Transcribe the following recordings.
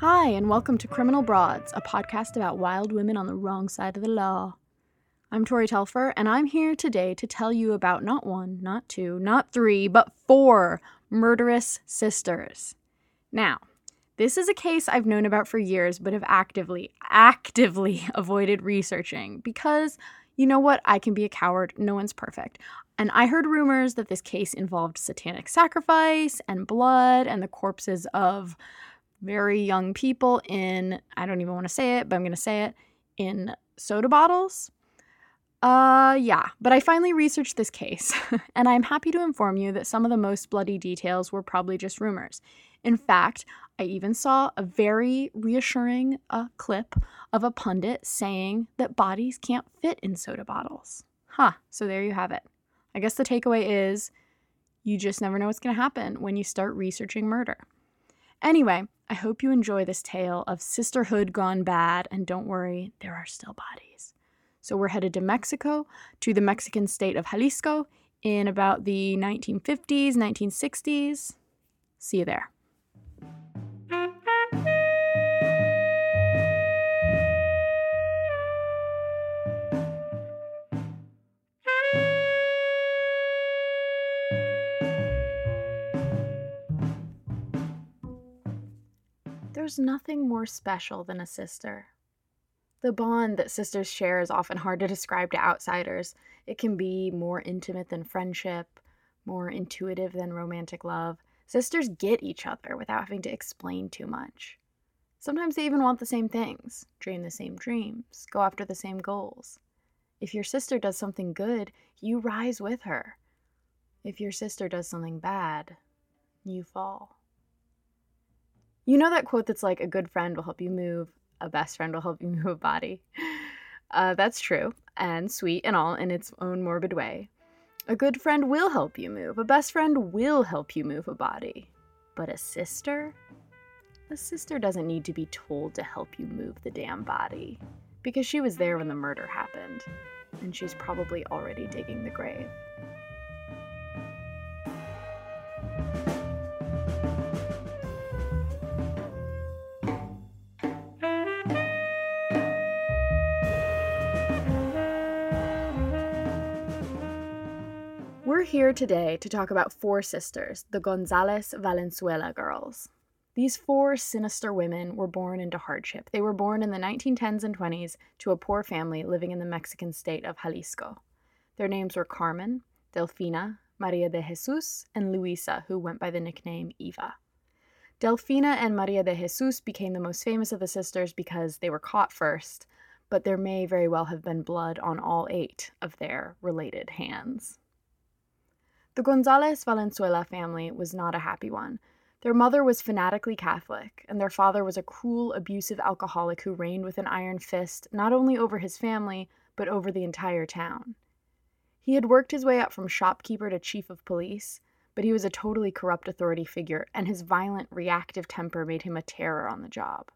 Hi, and welcome to Criminal Broads, a podcast about wild women on the wrong side of the law. I'm Tori Telfer, and I'm here today to tell you about not one, not two, not three, but four murderous sisters. Now, this is a case I've known about for years, but have actively, actively avoided researching because you know what? I can be a coward. No one's perfect. And I heard rumors that this case involved satanic sacrifice and blood and the corpses of very young people in, I don't even want to say it, but I'm going to say it, in soda bottles. Uh, yeah, but I finally researched this case, and I'm happy to inform you that some of the most bloody details were probably just rumors. In fact, I even saw a very reassuring uh, clip of a pundit saying that bodies can't fit in soda bottles. Huh, so there you have it. I guess the takeaway is you just never know what's going to happen when you start researching murder. Anyway, I hope you enjoy this tale of sisterhood gone bad, and don't worry, there are still bodies. So we're headed to Mexico, to the Mexican state of Jalisco in about the 1950s, 1960s. See you there. There's nothing more special than a sister. The bond that sisters share is often hard to describe to outsiders. It can be more intimate than friendship, more intuitive than romantic love. Sisters get each other without having to explain too much. Sometimes they even want the same things, dream the same dreams, go after the same goals. If your sister does something good, you rise with her. If your sister does something bad, you fall. You know that quote that's like, a good friend will help you move, a best friend will help you move a body. Uh, that's true and sweet and all in its own morbid way. A good friend will help you move. A best friend will help you move a body. But a sister? A sister doesn't need to be told to help you move the damn body. Because she was there when the murder happened. And she's probably already digging the grave. Here today to talk about four sisters, the Gonzalez Valenzuela girls. These four sinister women were born into hardship. They were born in the 1910s and 20s to a poor family living in the Mexican state of Jalisco. Their names were Carmen, Delfina, Maria de Jesus, and Luisa, who went by the nickname Eva. Delfina and Maria de Jesus became the most famous of the sisters because they were caught first, but there may very well have been blood on all eight of their related hands. The Gonzalez Valenzuela family was not a happy one. Their mother was fanatically Catholic, and their father was a cruel, abusive alcoholic who reigned with an iron fist not only over his family, but over the entire town. He had worked his way up from shopkeeper to chief of police, but he was a totally corrupt authority figure, and his violent, reactive temper made him a terror on the job.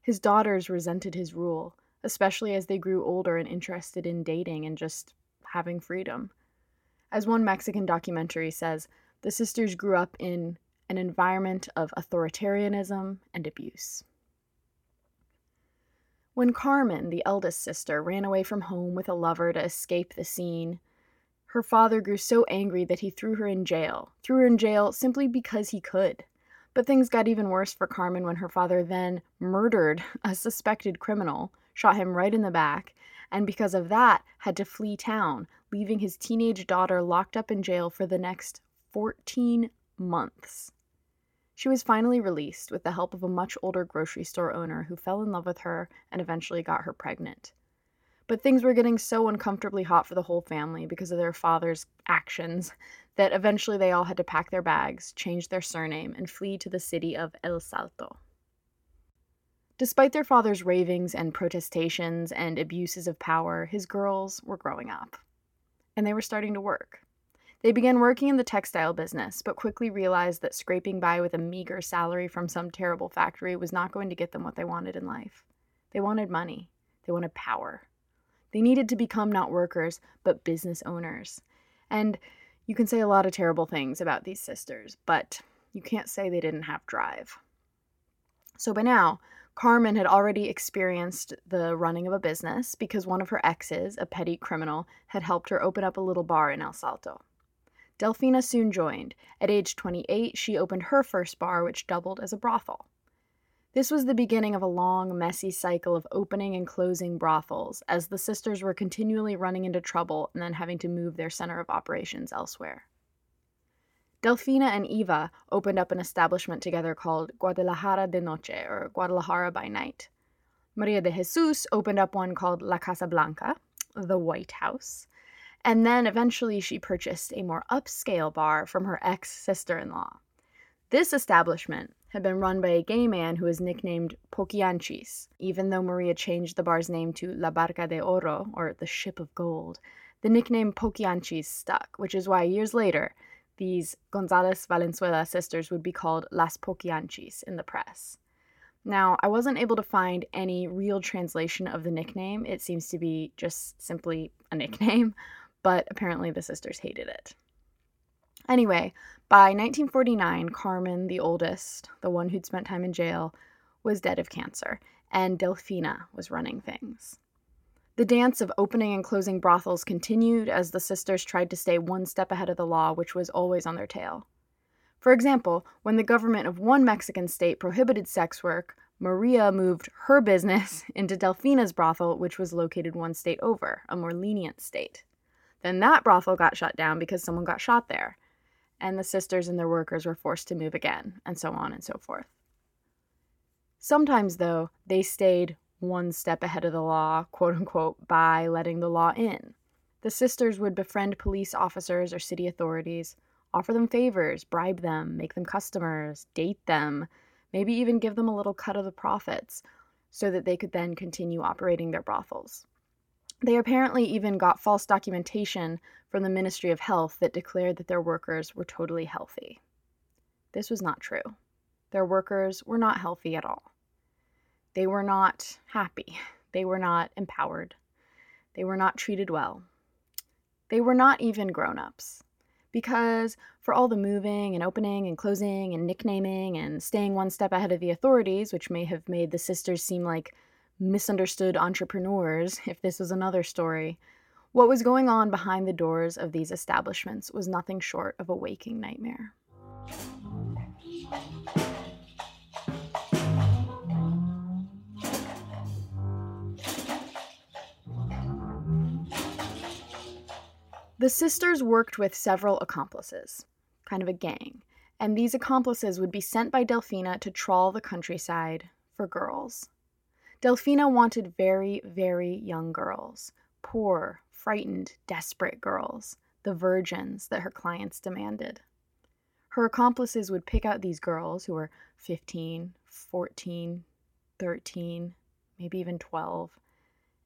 His daughters resented his rule, especially as they grew older and interested in dating and just having freedom. As one Mexican documentary says, the sisters grew up in an environment of authoritarianism and abuse. When Carmen, the eldest sister, ran away from home with a lover to escape the scene, her father grew so angry that he threw her in jail, threw her in jail simply because he could. But things got even worse for Carmen when her father then murdered a suspected criminal, shot him right in the back, and because of that had to flee town, leaving his teenage daughter locked up in jail for the next 14 months. She was finally released with the help of a much older grocery store owner who fell in love with her and eventually got her pregnant. But things were getting so uncomfortably hot for the whole family because of their father's actions that eventually they all had to pack their bags, change their surname, and flee to the city of El Salto. Despite their father's ravings and protestations and abuses of power, his girls were growing up. And they were starting to work. They began working in the textile business, but quickly realized that scraping by with a meager salary from some terrible factory was not going to get them what they wanted in life. They wanted money, they wanted power. They needed to become not workers, but business owners. And you can say a lot of terrible things about these sisters, but you can't say they didn't have drive. So by now, Carmen had already experienced the running of a business because one of her exes, a petty criminal, had helped her open up a little bar in El Salto. Delfina soon joined. At age 28, she opened her first bar, which doubled as a brothel. This was the beginning of a long, messy cycle of opening and closing brothels, as the sisters were continually running into trouble and then having to move their center of operations elsewhere. Delfina and Eva opened up an establishment together called Guadalajara de Noche, or Guadalajara by Night. Maria de Jesus opened up one called La Casa Blanca, the White House, and then eventually she purchased a more upscale bar from her ex sister in law. This establishment had been run by a gay man who was nicknamed Poquianchis. Even though Maria changed the bar's name to La Barca de Oro, or the Ship of Gold, the nickname Poquianchis stuck, which is why years later, these Gonzalez Valenzuela sisters would be called Las Poquianchis in the press. Now, I wasn't able to find any real translation of the nickname. It seems to be just simply a nickname, but apparently the sisters hated it. Anyway, by 1949, Carmen, the oldest, the one who'd spent time in jail, was dead of cancer, and Delfina was running things. The dance of opening and closing brothels continued as the sisters tried to stay one step ahead of the law, which was always on their tail. For example, when the government of one Mexican state prohibited sex work, Maria moved her business into Delfina's brothel, which was located one state over, a more lenient state. Then that brothel got shut down because someone got shot there and the sisters and their workers were forced to move again, and so on and so forth. Sometimes, though, they stayed one step ahead of the law, quote unquote, by letting the law in. The sisters would befriend police officers or city authorities, offer them favors, bribe them, make them customers, date them, maybe even give them a little cut of the profits so that they could then continue operating their brothels. They apparently even got false documentation from the Ministry of Health that declared that their workers were totally healthy. This was not true. Their workers were not healthy at all. They were not happy. They were not empowered. They were not treated well. They were not even grown ups. Because for all the moving and opening and closing and nicknaming and staying one step ahead of the authorities, which may have made the sisters seem like misunderstood entrepreneurs, if this was another story. What was going on behind the doors of these establishments was nothing short of a waking nightmare. The sisters worked with several accomplices, kind of a gang, and these accomplices would be sent by Delfina to trawl the countryside for girls. Delfina wanted very, very young girls, poor, frightened, desperate girls, the virgins that her clients demanded. Her accomplices would pick out these girls who were 15, 14, 13, maybe even 12,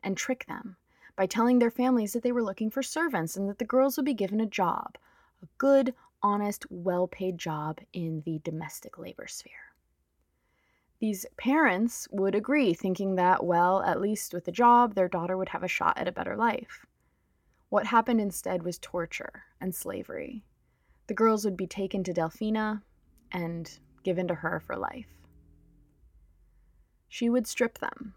and trick them by telling their families that they were looking for servants and that the girls would be given a job, a good, honest, well paid job in the domestic labor sphere. These parents would agree, thinking that, well, at least with a job, their daughter would have a shot at a better life. What happened instead was torture and slavery. The girls would be taken to Delfina and given to her for life. She would strip them.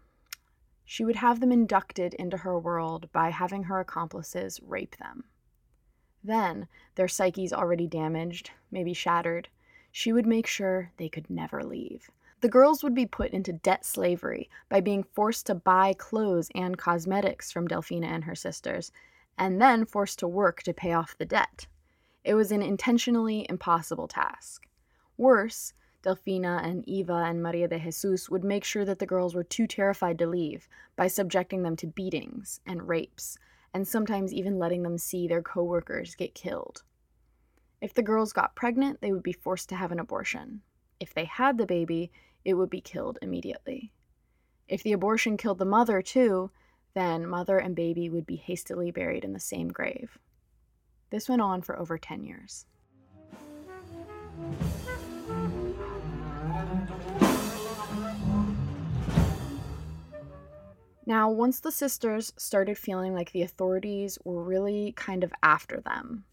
She would have them inducted into her world by having her accomplices rape them. Then, their psyches already damaged, maybe shattered, she would make sure they could never leave the girls would be put into debt slavery by being forced to buy clothes and cosmetics from Delfina and her sisters, and then forced to work to pay off the debt. It was an intentionally impossible task. Worse, Delfina and Eva and Maria de Jesus would make sure that the girls were too terrified to leave by subjecting them to beatings and rapes, and sometimes even letting them see their coworkers get killed. If the girls got pregnant, they would be forced to have an abortion. If they had the baby, it would be killed immediately. If the abortion killed the mother, too, then mother and baby would be hastily buried in the same grave. This went on for over 10 years. Now, once the sisters started feeling like the authorities were really kind of after them,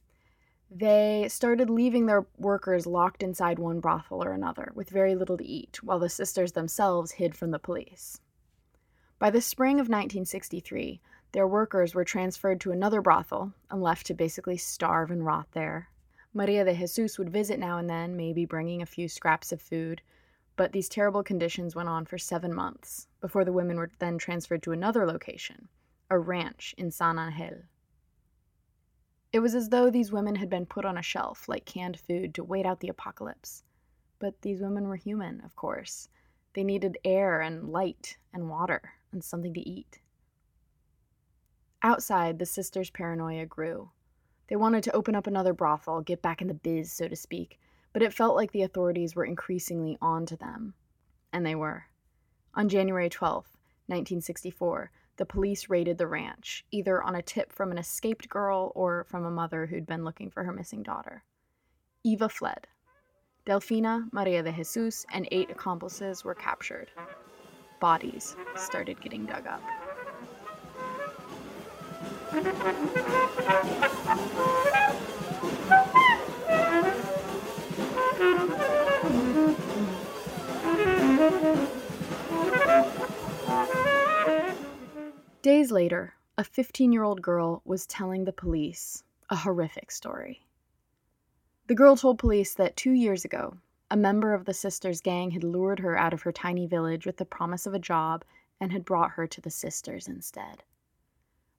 They started leaving their workers locked inside one brothel or another, with very little to eat, while the sisters themselves hid from the police. By the spring of 1963, their workers were transferred to another brothel and left to basically starve and rot there. Maria de Jesus would visit now and then, maybe bringing a few scraps of food, but these terrible conditions went on for seven months before the women were then transferred to another location, a ranch in San Angel. It was as though these women had been put on a shelf like canned food to wait out the apocalypse. But these women were human, of course. They needed air and light and water and something to eat. Outside, the sisters' paranoia grew. They wanted to open up another brothel, get back in the biz, so to speak, but it felt like the authorities were increasingly on to them. And they were. On January 12, 1964, the police raided the ranch, either on a tip from an escaped girl or from a mother who'd been looking for her missing daughter. Eva fled. Delfina, Maria de Jesus, and eight accomplices were captured. Bodies started getting dug up. Days later, a 15 year old girl was telling the police a horrific story. The girl told police that two years ago, a member of the sisters' gang had lured her out of her tiny village with the promise of a job and had brought her to the sisters instead.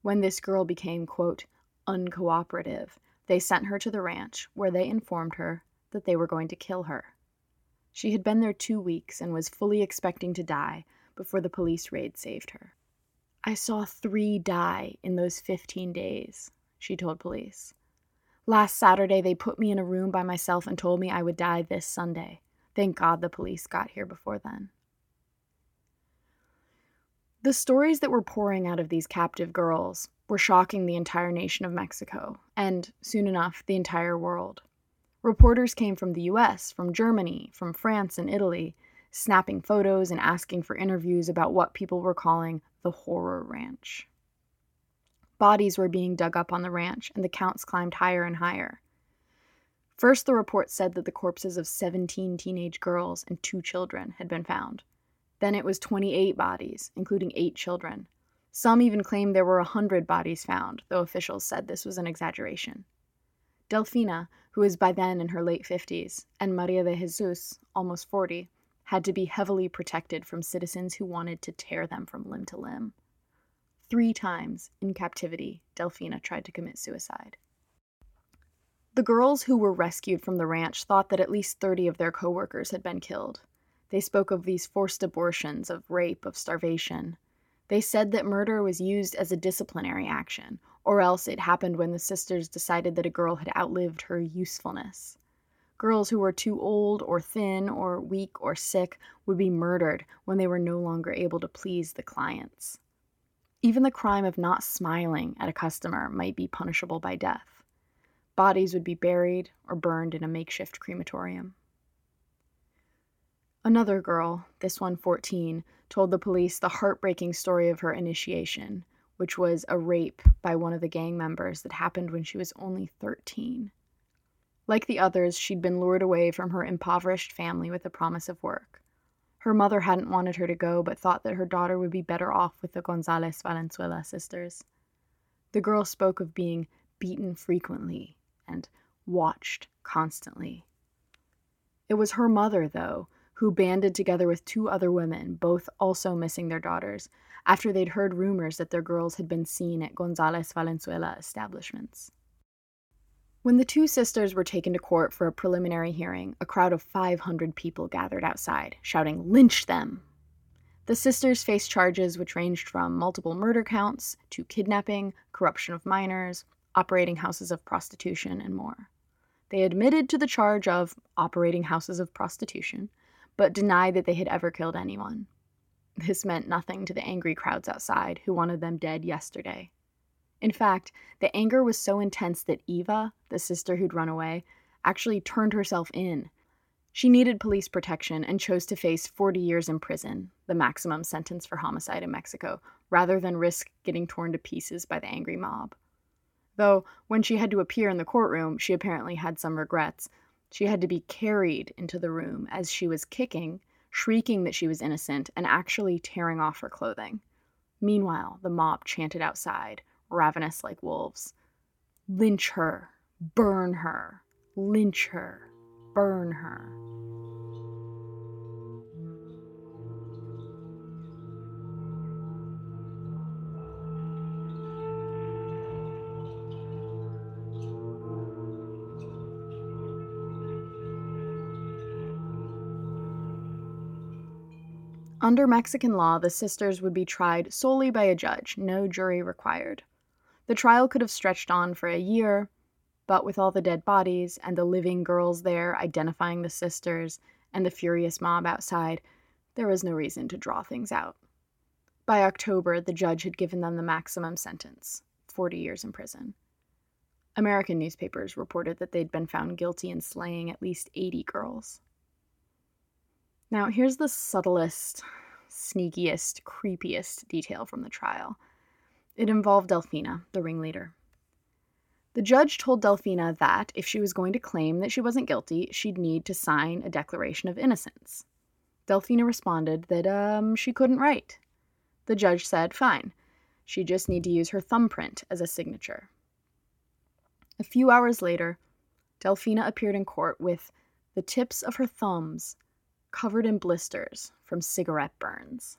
When this girl became, quote, uncooperative, they sent her to the ranch where they informed her that they were going to kill her. She had been there two weeks and was fully expecting to die before the police raid saved her. I saw three die in those 15 days, she told police. Last Saturday, they put me in a room by myself and told me I would die this Sunday. Thank God the police got here before then. The stories that were pouring out of these captive girls were shocking the entire nation of Mexico, and, soon enough, the entire world. Reporters came from the US, from Germany, from France and Italy, snapping photos and asking for interviews about what people were calling the horror ranch. Bodies were being dug up on the ranch, and the counts climbed higher and higher. First, the report said that the corpses of 17 teenage girls and two children had been found. Then it was 28 bodies, including eight children. Some even claimed there were 100 bodies found, though officials said this was an exaggeration. Delfina, who was by then in her late 50s, and Maria de Jesus, almost 40, had to be heavily protected from citizens who wanted to tear them from limb to limb. Three times in captivity, Delfina tried to commit suicide. The girls who were rescued from the ranch thought that at least 30 of their coworkers had been killed. They spoke of these forced abortions, of rape, of starvation. They said that murder was used as a disciplinary action, or else it happened when the sisters decided that a girl had outlived her usefulness. Girls who were too old or thin or weak or sick would be murdered when they were no longer able to please the clients. Even the crime of not smiling at a customer might be punishable by death. Bodies would be buried or burned in a makeshift crematorium. Another girl, this one 14, told the police the heartbreaking story of her initiation, which was a rape by one of the gang members that happened when she was only 13. Like the others, she'd been lured away from her impoverished family with the promise of work. Her mother hadn't wanted her to go, but thought that her daughter would be better off with the Gonzalez Valenzuela sisters. The girl spoke of being beaten frequently and watched constantly. It was her mother, though, who banded together with two other women, both also missing their daughters, after they'd heard rumors that their girls had been seen at Gonzalez Valenzuela establishments. When the two sisters were taken to court for a preliminary hearing, a crowd of 500 people gathered outside, shouting, Lynch them! The sisters faced charges which ranged from multiple murder counts to kidnapping, corruption of minors, operating houses of prostitution, and more. They admitted to the charge of operating houses of prostitution, but denied that they had ever killed anyone. This meant nothing to the angry crowds outside who wanted them dead yesterday. In fact, the anger was so intense that Eva, the sister who'd run away, actually turned herself in. She needed police protection and chose to face 40 years in prison, the maximum sentence for homicide in Mexico, rather than risk getting torn to pieces by the angry mob. Though, when she had to appear in the courtroom, she apparently had some regrets. She had to be carried into the room as she was kicking, shrieking that she was innocent, and actually tearing off her clothing. Meanwhile, the mob chanted outside, ravenous like wolves Lynch her! Burn her! Lynch her! Burn her! Under Mexican law, the sisters would be tried solely by a judge, no jury required. The trial could have stretched on for a year, but with all the dead bodies and the living girls there identifying the sisters and the furious mob outside, there was no reason to draw things out. By October, the judge had given them the maximum sentence 40 years in prison. American newspapers reported that they'd been found guilty in slaying at least 80 girls. Now, here's the subtlest, sneakiest, creepiest detail from the trial. It involved Delfina, the ringleader. The judge told Delfina that if she was going to claim that she wasn't guilty, she'd need to sign a declaration of innocence. Delfina responded that um, she couldn't write. The judge said, fine, she'd just need to use her thumbprint as a signature. A few hours later, Delfina appeared in court with the tips of her thumbs covered in blisters from cigarette burns.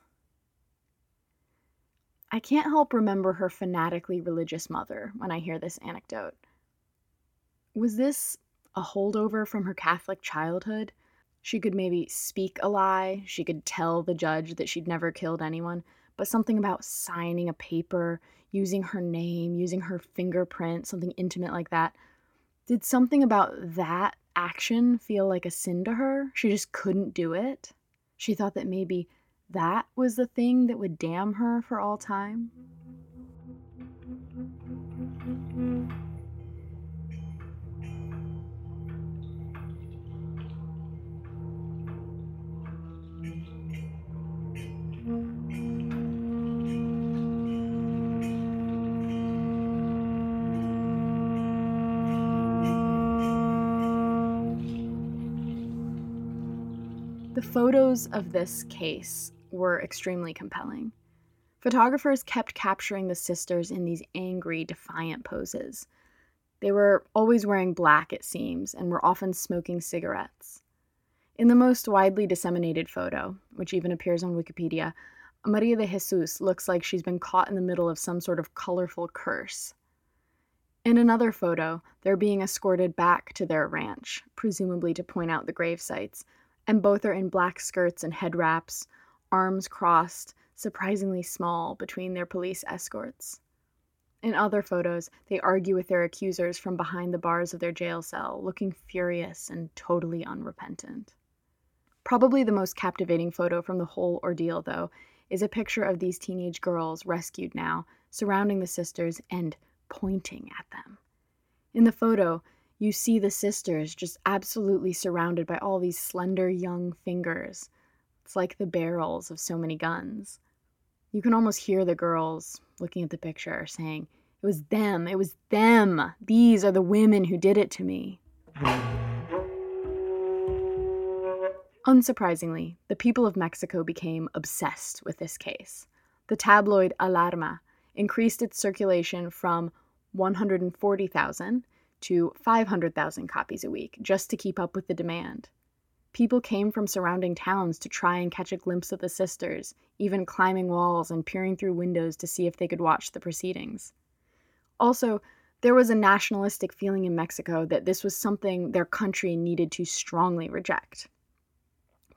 I can't help remember her fanatically religious mother when I hear this anecdote. Was this a holdover from her Catholic childhood? She could maybe speak a lie, she could tell the judge that she'd never killed anyone, but something about signing a paper, using her name, using her fingerprint, something intimate like that. Did something about that action feel like a sin to her. She just couldn't do it. She thought that maybe that was the thing that would damn her for all time. The photos of this case were extremely compelling. Photographers kept capturing the sisters in these angry, defiant poses. They were always wearing black, it seems, and were often smoking cigarettes. In the most widely disseminated photo, which even appears on Wikipedia, Maria de Jesus looks like she's been caught in the middle of some sort of colorful curse. In another photo, they're being escorted back to their ranch, presumably to point out the grave sites, and both are in black skirts and head wraps, arms crossed, surprisingly small between their police escorts. In other photos, they argue with their accusers from behind the bars of their jail cell, looking furious and totally unrepentant. Probably the most captivating photo from the whole ordeal, though, is a picture of these teenage girls, rescued now, surrounding the sisters and pointing at them. In the photo, you see the sisters just absolutely surrounded by all these slender young fingers. It's like the barrels of so many guns. You can almost hear the girls looking at the picture saying, It was them, it was them. These are the women who did it to me. Unsurprisingly, the people of Mexico became obsessed with this case. The tabloid Alarma increased its circulation from 140,000 to 500,000 copies a week just to keep up with the demand. People came from surrounding towns to try and catch a glimpse of the sisters, even climbing walls and peering through windows to see if they could watch the proceedings. Also, there was a nationalistic feeling in Mexico that this was something their country needed to strongly reject.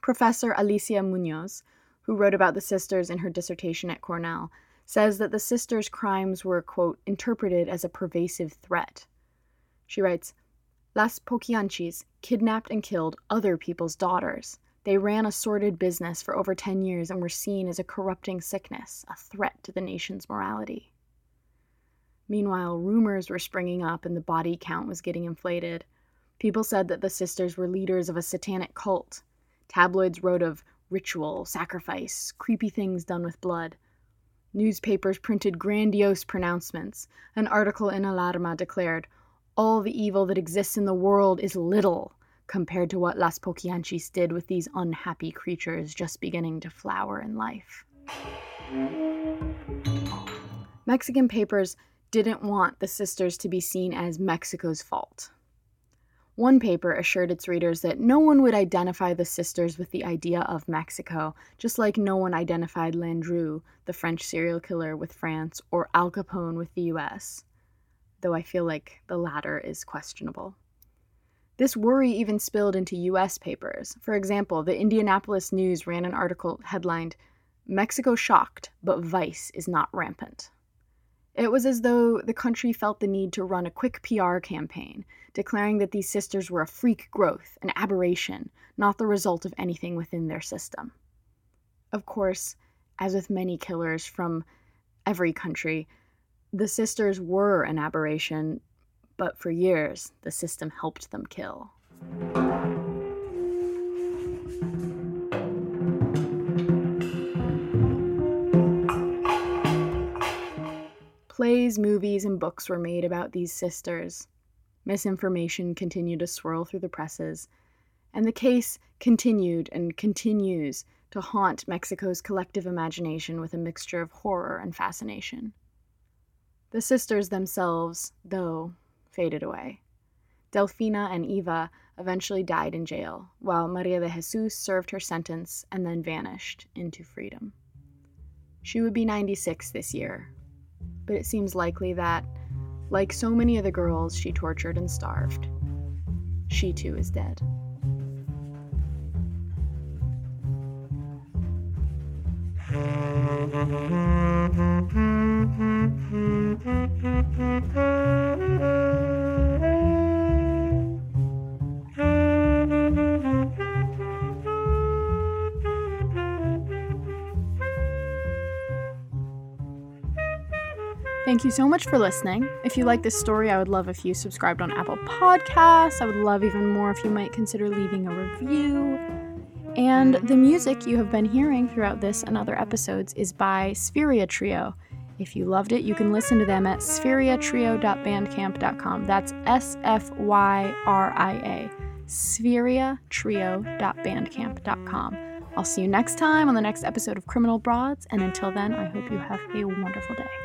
Professor Alicia Munoz, who wrote about the sisters in her dissertation at Cornell, says that the sisters' crimes were, quote, interpreted as a pervasive threat. She writes Las Poquianchis kidnapped and killed other people's daughters. They ran a sordid business for over 10 years and were seen as a corrupting sickness, a threat to the nation's morality. Meanwhile, rumors were springing up and the body count was getting inflated. People said that the sisters were leaders of a satanic cult. Tabloids wrote of ritual, sacrifice, creepy things done with blood. Newspapers printed grandiose pronouncements. An article in Alarma declared, All the evil that exists in the world is little compared to what Las Poquianchis did with these unhappy creatures just beginning to flower in life. Mexican papers didn't want the sisters to be seen as Mexico's fault. One paper assured its readers that no one would identify the sisters with the idea of Mexico, just like no one identified Landru, the French serial killer, with France, or Al Capone with the US, though I feel like the latter is questionable. This worry even spilled into US papers. For example, the Indianapolis News ran an article headlined, Mexico shocked, but vice is not rampant. It was as though the country felt the need to run a quick PR campaign, declaring that these sisters were a freak growth, an aberration, not the result of anything within their system. Of course, as with many killers from every country, the sisters were an aberration, but for years the system helped them kill. Plays, movies, and books were made about these sisters. Misinformation continued to swirl through the presses, and the case continued and continues to haunt Mexico's collective imagination with a mixture of horror and fascination. The sisters themselves, though, faded away. Delfina and Eva eventually died in jail, while Maria de Jesus served her sentence and then vanished into freedom. She would be 96 this year, but it seems likely that, like so many of the girls she tortured and starved, she too is dead. Thank you so much for listening. If you like this story, I would love if you subscribed on Apple Podcasts. I would love even more if you might consider leaving a review. And the music you have been hearing throughout this and other episodes is by Sfyria Trio. If you loved it, you can listen to them at sfyriatrio.bandcamp.com. That's S F Y R I A. sfyriatrio.bandcamp.com. I'll see you next time on the next episode of Criminal Broads, and until then, I hope you have a wonderful day.